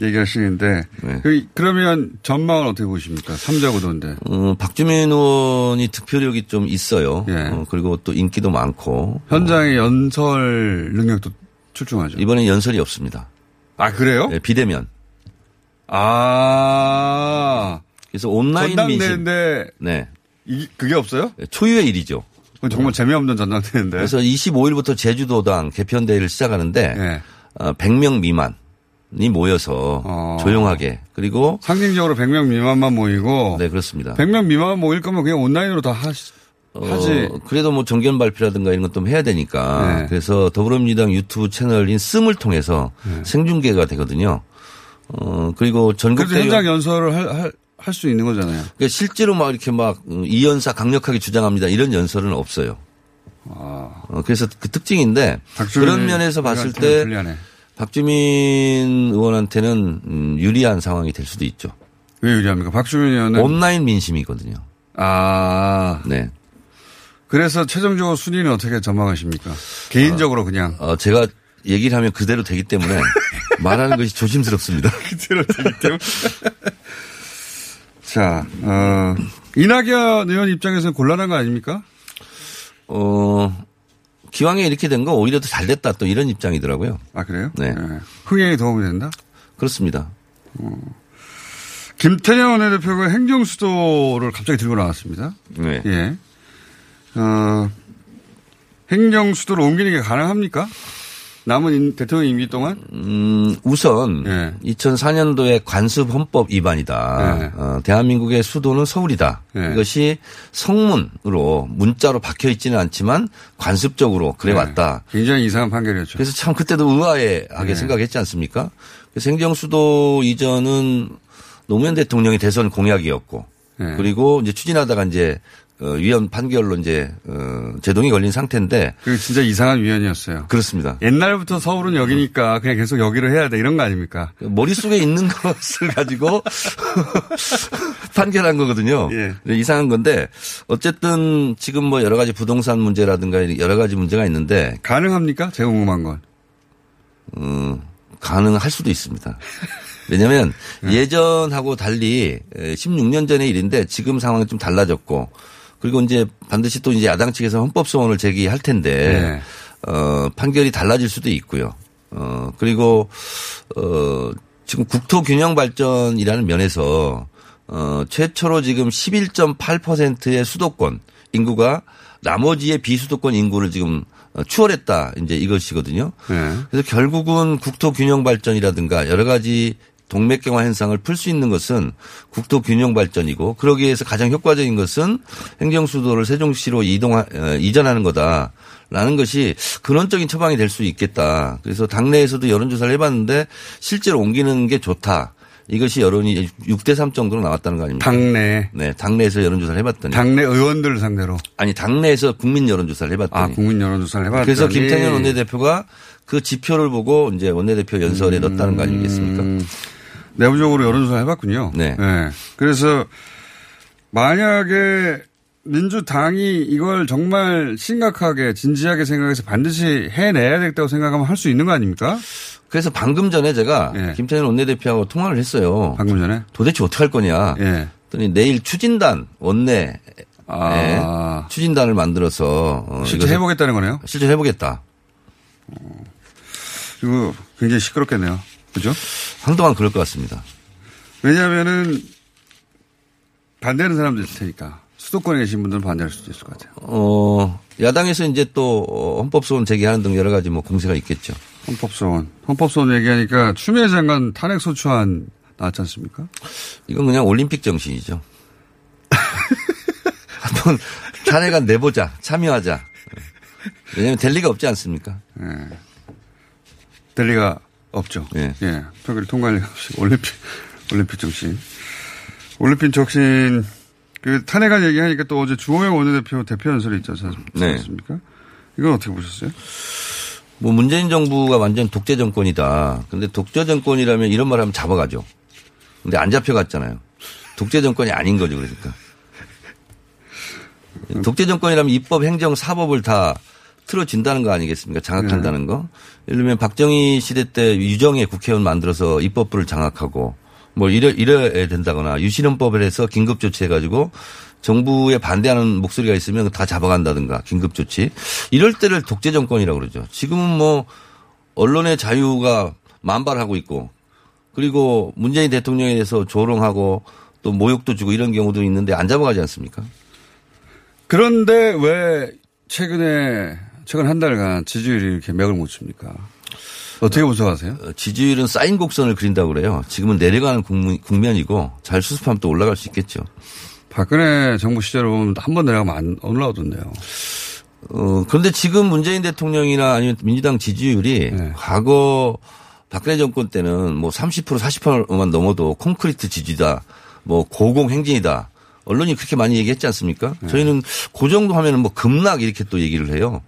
얘기하시는데 네. 그, 그러면 전망은 어떻게 보십니까? 3자 구도인데. 어, 박주민 의원이 득표력이 좀 있어요. 예. 어, 그리고 또 인기도 많고. 현장의 연설 능력도 출중하죠. 이번엔 연설이 없습니다. 아 그래요? 네, 비대면. 아 그래서 온라인 민심. 전당대회인데 네. 이, 그게 없어요? 초유의 일이죠. 정말 재미없는 전당대회인데. 그래서 25일부터 제주도당 개편대회를 시작하는데 네. 어, 100명 미만 이 모여서 어. 조용하게 그리고 상징적으로 100명 미만만 모이고 네 그렇습니다. 100명 미만 모일 거면 그냥 온라인으로 다 하시, 하지. 어, 그래도 뭐 정견 발표라든가 이런 것좀 해야 되니까 네. 그래서 더불어민주당 유튜브 채널인 씀을 통해서 생중계가 되거든요. 어 그리고 전국 그래도 현장 연설을 할, 할, 할 수 있는 거잖아요. 그러니까 실제로 막 이렇게 막 음, 이연사 강력하게 주장합니다 이런 연설은 없어요. 어, 그래서 그 특징인데 아. 그런 면에서 봤을 때 불리하네. 박주민 의원한테는 음, 유리한 상황이 될 수도 있죠. 왜 유리합니까? 박주민 의원은 온라인 민심이거든요. 아 네. 그래서 최종적으로 순위는 어떻게 전망하십니까? 개인적으로 그냥 어, 제가 얘기를 하면 그대로 되기 때문에 말하는 것이 조심스럽습니다. 그대로 되기 때문에. 자, 어, 이낙연 의원 입장에서는 곤란한 거 아닙니까? 어, 기왕에 이렇게 된 거 오히려 더 잘 됐다 또 이런 입장이더라고요. 아 그래요? 네. 흥행에 도움이 된다? 그렇습니다. 김태년 원내대표가 행정수도를 갑자기 들고 나왔습니다. 네. 예. 어, 행정수도를 옮기는 게 가능합니까? 남은 임- 대통령 임기 동안? 음, 우선 예. 2004년도에 관습 헌법 위반이다. 네. 어, 대한민국의 수도는 서울이다. 네. 이것이 성문으로 문자로 박혀 있지는 않지만 관습적으로 그래 왔다. 굉장히 이상한 판결이었죠. 그래서 참 그때도 의아해하게 네. 생각했지 않습니까? 그래서 행정수도 이전은 노무현 대통령의 대선 공약이었고 네. 그리고 이제 추진하다가 이제 어, 위헌 판결로 이제 어, 제동이 걸린 상태인데 그 진짜 이상한 위원이었어요. 그렇습니다. 옛날부터 서울은 여기니까 그냥 계속 여기로 해야 돼 이런 거 아닙니까? 머릿속에 있는 것을 가지고 판결한 거거든요. 예. 네, 이상한 건데 어쨌든 지금 뭐 여러 가지 부동산 문제라든가 여러 가지 문제가 있는데 가능합니까? 제가 궁금한 건. 음, 가능할 수도 있습니다. 왜냐하면 네. 예전하고 달리 16년 전의 일인데 지금 상황이 좀 달라졌고 그리고 이제 반드시 또 이제 야당 측에서 헌법 소원을 제기할 텐데 네. 어, 판결이 달라질 수도 있고요. 어, 그리고 어, 지금 국토 균형 발전이라는 면에서 어, 최초로 지금 11.8%의 수도권 인구가 나머지의 비수도권 인구를 지금 어, 추월했다. 이제 이것이거든요. 네. 그래서 결국은 국토 균형 발전이라든가 여러 가지 동맥경화 현상을 풀 수 있는 것은 국토 균형 발전이고 그러기 위해서 가장 효과적인 것은 행정 수도를 세종시로 이동 어, 이전하는 거다 라는 것이 근원적인 처방이 될 수 있겠다. 그래서 당내에서도 여론조사를 해봤는데 실제로 옮기는 게 좋다. 이것이 여론이 6대 3 정도로 나왔다는 거 아닙니까? 당내. 네, 당내에서 여론조사를 해봤더니. 당내 의원들 상대로. 아니, 당내에서 국민 여론조사를 해봤더니. 아, 국민 여론조사를 해봤더니. 그래서 김태년 원내대표가 그 지표를 보고 이제 원내대표 연설에 음. 넣었다는 거 아니겠습니까? 내부적으로 여론조사 해봤군요. 네. 그래서 만약에 민주당이 이걸 정말 심각하게 진지하게 생각해서 반드시 해내야 되겠다고 생각하면 할 수 있는 거 아닙니까? 그래서 방금 전에 제가 김태년 원내대표하고 통화를 했어요. 방금 전에? 도대체 어떻게 할 거냐. 예. 그랬더니 내일 추진단 원내 아. 예, 추진단을 만들어서 어, 실제 해보겠다는 거네요? 실제 해보겠다. 이거 굉장히 시끄럽겠네요. 그죠? 한동안 그럴 것 같습니다. 왜냐하면은 반대하는 사람도 있을 테니까. 수도권에 계신 분들은 반대할 수도 있을 것 같아요. 어, 야당에서 이제 또 어, 헌법소원 제기하는 등 여러 가지 뭐 공세가 있겠죠. 헌법소원. 헌법소원 얘기하니까 추미애 장관 탄핵 소추안 나왔지 않습니까? 이건 그냥 올림픽 정신이죠. 한번 탄핵안 내보자, 참여하자. 왜냐하면 될 리가 없지 않습니까? 예. 될 리가 없죠. 예. 예. 표결 통과할 리 없이 올림픽, 올림픽 정신. 올림픽 정신, 그 탄핵안 얘기하니까 또 어제 주호영 원내대표 대표 연설이 있지 네. 않습니까? 이건 어떻게 보셨어요? 뭐 문재인 정부가 완전 독재 정권이다. 근데 독재 정권이라면 이런 말 하면 잡아가죠. 근데 안 잡혀갔잖아요. 독재 정권이 아닌 거죠. 그러니까. 독재 정권이라면 입법, 행정, 사법을 다 틀어진다는 거 아니겠습니까? 장악한다는 거. 예를 들면 박정희 시대 때 유정의 국회의원 만들어서 입법부를 장악하고 뭐 이래, 이래야 된다거나 유신헌법을 해서 긴급 조치 해가지고 정부에 반대하는 목소리가 있으면 다 잡아간다든가 긴급 조치. 이럴 때를 독재 정권이라고 그러죠. 지금은 뭐 언론의 자유가 만발하고 있고 그리고 문재인 대통령에 대해서 조롱하고 또 모욕도 주고 이런 경우도 있는데 안 잡아가지 않습니까? 그런데 왜 최근에, 최근 한 달간 지지율이 이렇게 맥을 못 칩니까? 어떻게 분석하세요? 어, 지지율은 쌓인 곡선을 그린다고 그래요. 지금은 내려가는 국면- 국면 이고 잘 수습하면 또 올라갈 수 있겠죠. 박근혜 정부 시절에 보면 한 번 내려가면 안 올라오던데요. 어, 그런데 지금 문재인 대통령이나 아니면 민주당 지지율이 과거 박근혜 정권 때는 뭐 30% 40%만 넘어도 콘크리트 지지다, 뭐 고공 행진이다. 언론이 그렇게 많이 얘기했지 않습니까? 저희는 그 정도 하면은 뭐 급락 이렇게 또 얘기를 해요.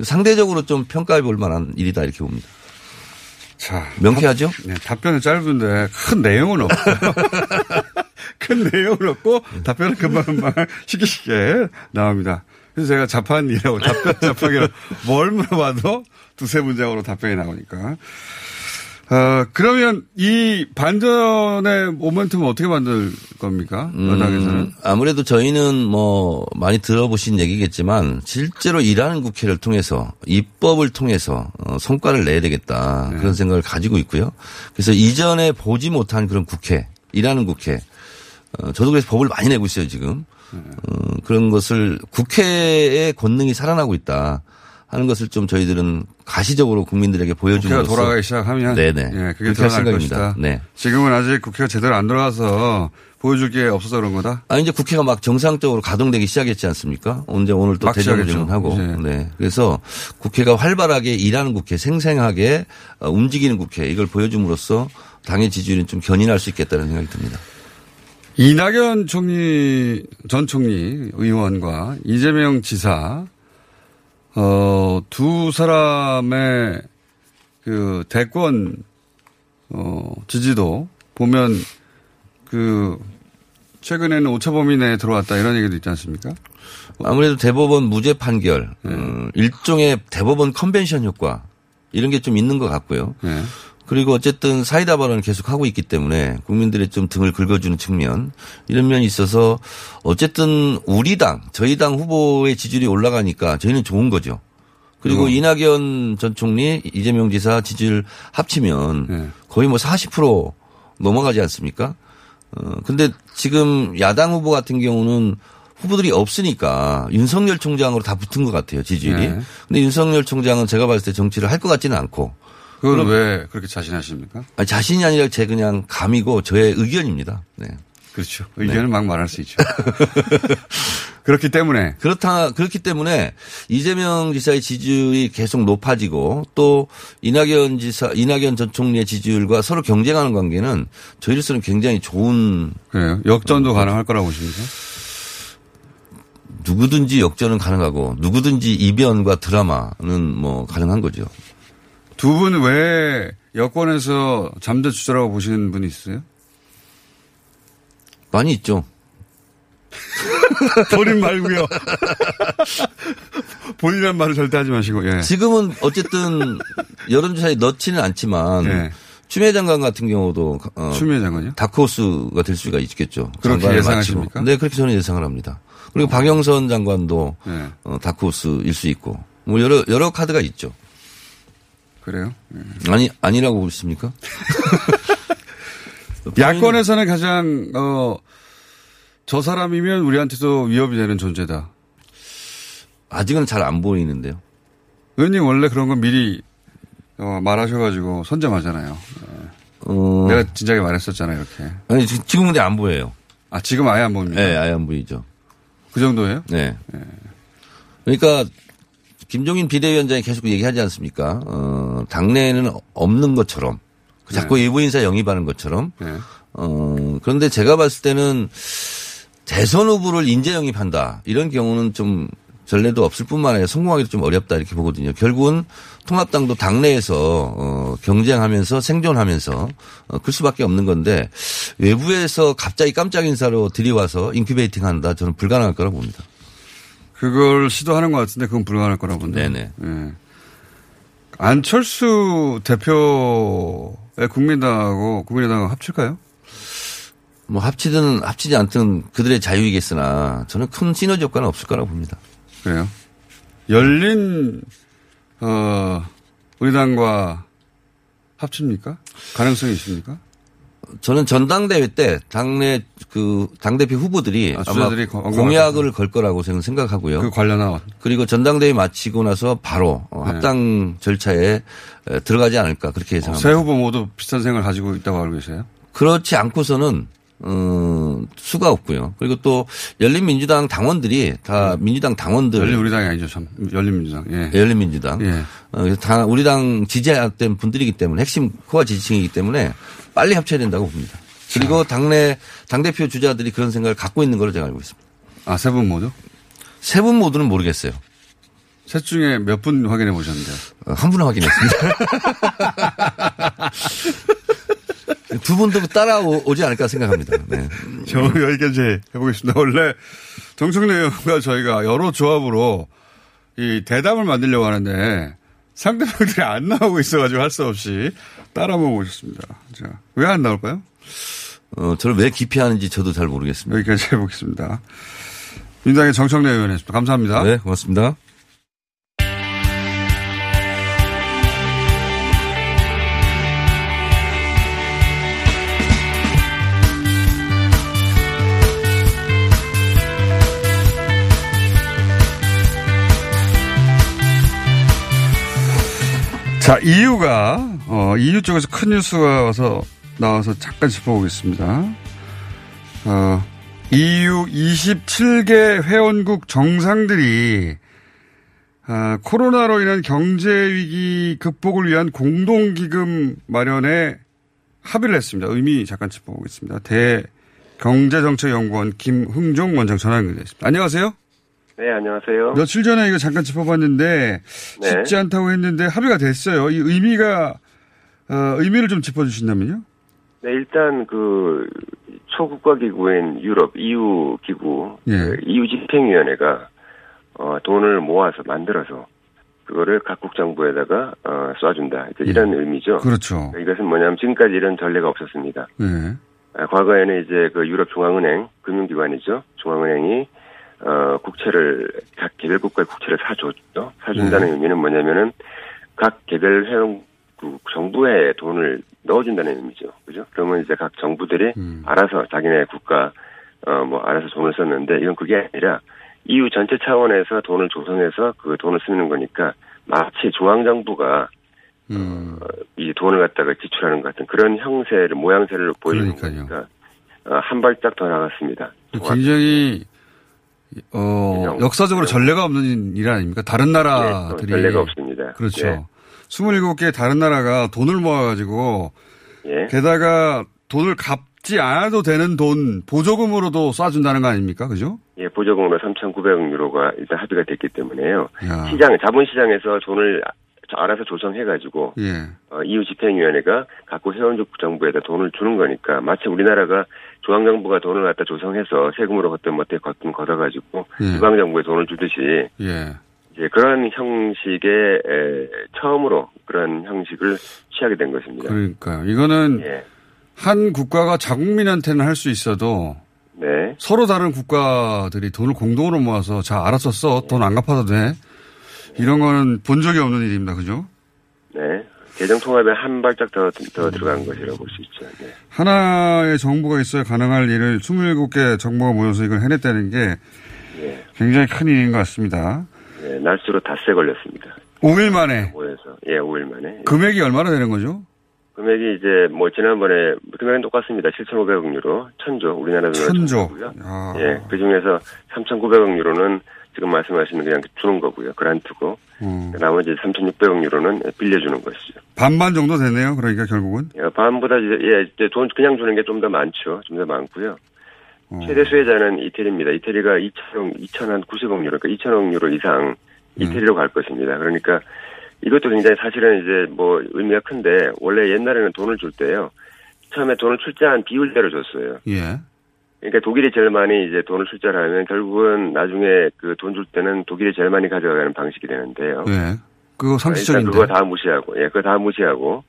상대적으로 좀 평가해 볼 만한 일이다 이렇게 봅니다. 자. 명쾌하죠? 네, 답변은 짧은데 큰 내용은 없어요. 큰 내용은 없고 답변은 금방금방 쉽게 쉽게 나옵니다. 그래서 제가 자판이라고 답변 자판이라고 뭘 물어봐도 두세 문장으로 답변이 나오니까. 어, 그러면 이 반전의 모멘텀은 어떻게 만들 겁니까? 여당에서는. 음, 아무래도 저희는 뭐 많이 들어보신 얘기겠지만 실제로 일하는 국회를 통해서 입법을 통해서 어, 성과를 내야 되겠다 네. 그런 생각을 가지고 있고요. 그래서 이전에 보지 못한 그런 국회, 일하는 국회, 어, 저도 그래서 법을 많이 내고 있어요 지금. 네. 어, 그런 것을 국회의 권능이 살아나고 있다 하는 것을 좀 저희들은 가시적으로 국민들에게 국회가 보여줌으로써 돌아가기 시작하면 네네 예, 그게 드러날. 것이다. 네. 지금은 아직 국회가 제대로 안 돌아가서 보여줄 게 없어서 그런 거다. 아 이제 국회가 막 정상적으로 가동되기 시작했지 않습니까? 언제 오늘 또막 대정부질문 하고 시작했죠. 네. 그래서 국회가 활발하게 일하는 국회, 생생하게 어, 움직이는 국회 이걸 보여줌으로써 당의 지지율은 좀 견인할 수 있겠다는 생각이 듭니다. 이낙연 총리, 전 총리 의원과 이재명 지사, 어, 두 사람의 그 대권, 어, 지지도 보면 그 최근에는 오차범위 내에 들어왔다 이런 얘기도 있지 않습니까? 아무래도 대법원 무죄 판결, 네. 어, 일종의 대법원 컨벤션 효과 이런 게 좀 있는 것 같고요. 네. 그리고 어쨌든 사이다 발언을 계속 하고 있기 때문에 국민들의 좀 등을 긁어주는 측면 이런 면이 있어서 어쨌든 우리 당, 저희 당 후보의 지지율이 올라가니까 저희는 좋은 거죠. 그리고 음. 이낙연 전 총리, 이재명 지사 지지율 합치면 네. 거의 뭐 40% 넘어가지 않습니까? 어, 근데 지금 야당 후보 같은 경우는 후보들이 없으니까 윤석열 총장으로 다 붙은 것 같아요, 지지율이. 네. 근데 윤석열 총장은 제가 봤을 때 정치를 할 것 같지는 않고 그걸 그럼- 왜 그렇게 자신하십니까? 아니, 자신이 아니라 제 그냥 감이고 저의 의견입니다. 네. 그렇죠. 의견을 막 말할 수 있죠. 그렇기 때문에 그렇다 그렇기 때문에 이재명 지사의 지지율이 계속 높아지고 또 이낙연 지사 이낙연 전 총리의 지지율과 서로 경쟁하는 관계는 저희로서는 굉장히 좋은 그래요. 역전도 가능할 거라고 보십니까? 누구든지 역전은 가능하고 누구든지 이변과 드라마는 뭐 가능한 거죠. 두분 외에 여권에서 잠재 주자라고 보시는 분이 있어요? 많이 있죠. 본인 말고요. 본인이란 말을 절대 하지 마시고. 예. 지금은 어쨌든 여론조사에 넣지는 않지만 예. 추미애 장관 같은 경우도 어, 추미애 장관요? 다크호스가 될 수가 있겠죠. 그렇게 예상하십니까? 마치고. 네, 그렇게 저는 예상을 합니다. 그리고 박영선 장관도 네. 어, 다크호스일 수 있고 뭐 여러 여러 카드가 있죠. 그래요? 아니 아니라고 보십니까? 야권에서는 가장 어, 저 사람이면 우리한테도 위협이 되는 존재다. 아직은 잘 안 보이는데요. 의원님 원래 그런 건 미리 어, 말하셔가지고 선점하잖아요. 어, 내가 진작에 말했었잖아요, 이렇게. 아니 지- 지금 근데 안 보여요. 아 지금 아예 안 보입니다. 네, 아예 안 보이죠. 그 정도예요? 네. 그러니까 김종인 비대위원장이 계속 얘기하지 않습니까? 어, 당내에는 없는 것처럼 자꾸 일부 인사 영입하는 것처럼. 네. 어, 그런데 제가 봤을 때는 대선 후보를 인재 영입한다 이런 경우는 좀 전례도 없을 뿐만 아니라 성공하기도 좀 어렵다 이렇게 보거든요. 결국은 통합당도 당내에서 어, 경쟁하면서 생존하면서 어, 클 수밖에 없는 건데 외부에서 갑자기 깜짝 인사를 들여와서 인큐베이팅 한다 저는 불가능할 거라고 봅니다. 그걸 시도하는 것 같은데 그건 불가능할 거라고 본다. 네네. 예. 안철수 대표의 국민당하고 국민의당하고 합칠까요? 뭐 합치든 합치지 않든 그들의 자유이겠으나 저는 큰 시너지 효과는 없을 거라고 봅니다. 그래요? 열린 어 우리 당과 합칩니까? 가능성이 있습니까? 저는 전당대회 때 당내 그 당대표 후보들이 아, 아, 마 공약을 걸 거라고 저는 생각하고요. 그 관련한 그리고 전당대회 마치고 나서 바로 어, 네. 합당 절차에 에, 들어가지 않을까 그렇게 새 예상합니다. 후보 모두 비슷한 생각을 가지고 있다고 알고 계세요? 그렇지 않고서는 어, 수가 없고요. 그리고 또 열린민주당 당원들이 다 민주당 당원들 네. 열린 우리 당이 아니죠, 참. 열린민주당. 예. 열린민주당. 예. 어, 당, 우리 당 지지했던 분들이기 때문에 핵심 코어 지지층이기 때문에 빨리 합쳐야 된다고 봅니다. 그리고 당내 당 대표 주자들이 그런 생각을 갖고 있는 걸로 제가 알고 있습니다. 아, 세 분 모두? 세 분 모두는 모르겠어요. 셋 중에 몇 분 확인해 보셨는데요? 어, 한 분은 확인했습니다. 두 분도 따라오지 않을까 생각합니다. 네. 저 여기까지 해보겠습니다. 원래 정청래 의원과 저희가 여러 조합으로 이 대담을 만들려고 하는데 상대방들이 안 나오고 있어가지고 할 수 없이 따라 모으셨습니다. 자, 왜안 나올까요? 어, 저를 왜 기피하는지 저도 잘 모르겠습니다. 여기까지 해보겠습니다. 민당의 정청래 의원이었습니다. 감사합니다. 네, 고맙습니다. 자, EU가, 어, EU 쪽에서 큰 뉴스가 와서, 나와서 잠깐 짚어보겠습니다. 어, EU 27개 회원국 정상들이, 아, 코로나로 인한 경제 위기 극복을 위한 공동 기금 마련에 합의를 했습니다. 의미 잠깐 짚어보겠습니다. 대경제정책연구원 김흥종 원장 전화 연결되어 있습니다. 안녕하세요. 네, 안녕하세요. 며칠 전에 이거 잠깐 짚어봤는데 네. 쉽지 않다고 했는데 합의가 됐어요. 이 의미가 어, 의미를 좀 짚어주신다면요? 네, 일단 그 초국가 기구인 유럽 EU 기구 예. 그 EU 집행위원회가 어, 돈을 모아서 만들어서 그거를 각국 정부에다가 어, 쏴준다. 이제 이런 의미죠. 그렇죠. 이것은 뭐냐면 지금까지 이런 전례가 없었습니다. 네. 아, 과거에는 이제 그 유럽 중앙은행 금융기관이죠. 중앙은행이 어 국채를 각 개별 국가의 국채를 사줬죠. 사준다는 네. 의미는 뭐냐면은 각 개별 회원국 정부에 돈을 넣어준다는 의미죠. 그죠? 그러면 이제 각 정부들이 음. 알아서 자기네 국가 어 뭐 알아서 돈을 썼는데 이건 그게 아니라 EU 전체 차원에서 돈을 조성해서 그 돈을 쓰는 거니까 마치 중앙 정부가 음. 어, 이 돈을 갖다가 지출하는 것 같은 그런 형태를 모양새를 보이는 거니까 어, 한 발짝 더 나갔습니다. 굉장히 어, 역사적으로 전례가 없는 일 아닙니까? 다른 나라들이. 네, 전례가 없습니다. 그렇죠. 예. 27개 다른 나라가 돈을 모아가지고 예. 게다가 돈을 갚지 않아도 되는 돈 보조금으로도 쏴준다는 거 아닙니까? 그죠? 예, 보조금으로 3,900억 유로가 일단 합의가 됐기 때문에요. 야. 시장, 자본시장에서 돈을 아- 알아서 조성해가지고, 예. 어, EU 집행위원회가 각국 회원국 정부에다 돈을 주는 거니까 마치 우리나라가 중앙정부가 돈을 갖다 조성해서 세금으로 걷든 뭐든 걷든 걷어가지고 예. 지방 정부에 돈을 주듯이 예. 이제 그런 형식의 에, 처음으로 그런 형식을 취하게 된 것입니다. 그러니까요. 이거는 예. 한 국가가 자국민한테는 할 수 있어도 네. 서로 다른 국가들이 돈을 공동으로 모아서 자 알아서 써. 돈 안 갚아도 돼. 이런 거는 본 적이 없는 일입니다. 그죠? 네. 재정 통합에 한 발짝 더, 더 들어간 것이라고 볼 수 있죠. 네. 하나의 정부가 있어야 가능할 일을 27개 정부가 모여서 이걸 해냈다는 게 예. 굉장히 큰 일인 것 같습니다. 예, 날수로 닷새 걸렸습니다. 5일 만에 모여서. 예, 5일 만에. 금액이 얼마나 되는 거죠? 금액이 이제 뭐 지난번에 금액은 똑같습니다. 7,500억 유로, 천조 우리나라 돈으로 천조. 고요 아. 예, 그 중에서 3,900억 유로는 지금 말씀하시는 그냥 주는 거고요. 그란트고 음. 나머지 3,600억 유로는 빌려주는 것이죠. 반반 정도 되네요. 그러니까 결국은. 예, 반보다 이제 예, 이제 돈 그냥 주는 게 좀 더 많죠. 좀 더 많고요. 어. 최대 수혜자는 이태리입니다. 이태리가 2,000억, 2,090억 유로, 그러니까 2,000억 유로 이상 이태리로 갈 것입니다. 그러니까 이것도 굉장히 사실은 이제 뭐 의미가 큰데 원래 옛날에는 돈을 줄 때요. 처음에 돈을 출자한 비율대로 줬어요. 예. 그러니까 독일이 제일 많이 이제 돈을 출자를 하면 결국은 나중에 그 돈 줄 때는 독일이 제일 많이 가져가는 방식이 되는데요. 예. 그거 상식적인데. 그거 다 무시하고, 예, 그거 다 무시하고,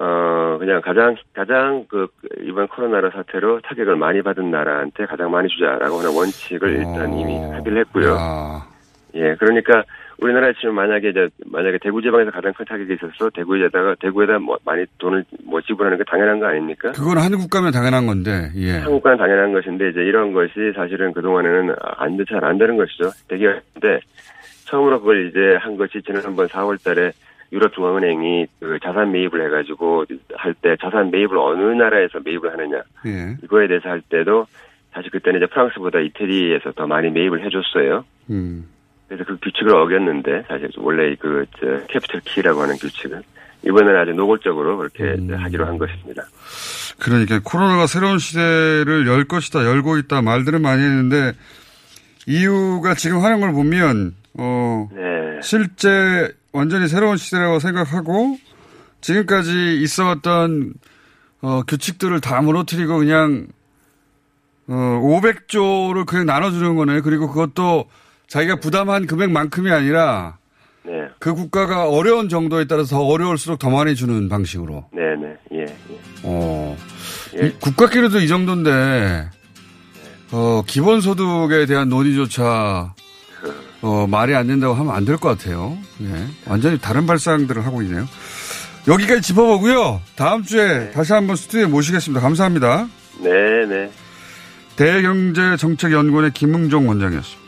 어, 그냥 가장, 가장 그, 이번 코로나 사태로 타격을 많이 받은 나라한테 가장 많이 주자라고 하는 원칙을 일단 이미 합의를 했고요. 야. 예, 그러니까 우리나라 지금 만약에 이제, 만약에 대구 지방에서 가장 큰 타격이 있어서 대구에다가, 대구에다 뭐 많이 돈을 뭐 지불하는 게 당연한 거 아닙니까? 그건 한국 가면 당연한 건데. 예. 한국과는 당연한 것인데 이제 이런 것이 사실은 그 동안에는 안, 잘안 되는 것이죠. 대기업인데 처음으로 그걸 이제 한 것이 지난번 4월 달에 유럽 중앙은행이 그 자산 매입을 해가지고 할 때 자산 매입을 어느 나라에서 매입을 하느냐 예. 이거에 대해서 할 때도 사실 그때는 이제 프랑스보다 이태리에서 더 많이 매입을 해줬어요. 음. 그래서 그 규칙을 어겼는데 사실 원래 그 저, 캐피털 키라고 하는 규칙을 이번에는 아주 노골적으로 그렇게 이제 하기로 한 것입니다. 그러니까 코로나가 새로운 시대를 열 것이다, 열고 있다 말들은 많이 했는데 이유가 지금 하는 걸 보면 어 네. 실제 완전히 새로운 시대라고 생각하고 지금까지 있어왔던 어, 규칙들을 다 무너뜨리고 그냥 어, 500조를 그냥 나눠주는 거네. 그리고 그것도 자기가 부담한 금액만큼이 아니라 네. 그 국가가 어려운 정도에 따라서 더 어려울수록 더 많이 주는 방식으로. 네네 예. 예. 어. 예. 이 국가끼리도 이 정도인데, 어, 기본소득에 대한 논의조차, 어, 말이 안 된다고 하면 안 될 것 같아요. 예. 완전히 다른 발상들을 하고 있네요. 여기까지 짚어보고요. 다음 주에 다시 한번 스튜디오에 모시겠습니다. 감사합니다. 네 네. 대경제정책연구원의 김흥종 원장이었습니다.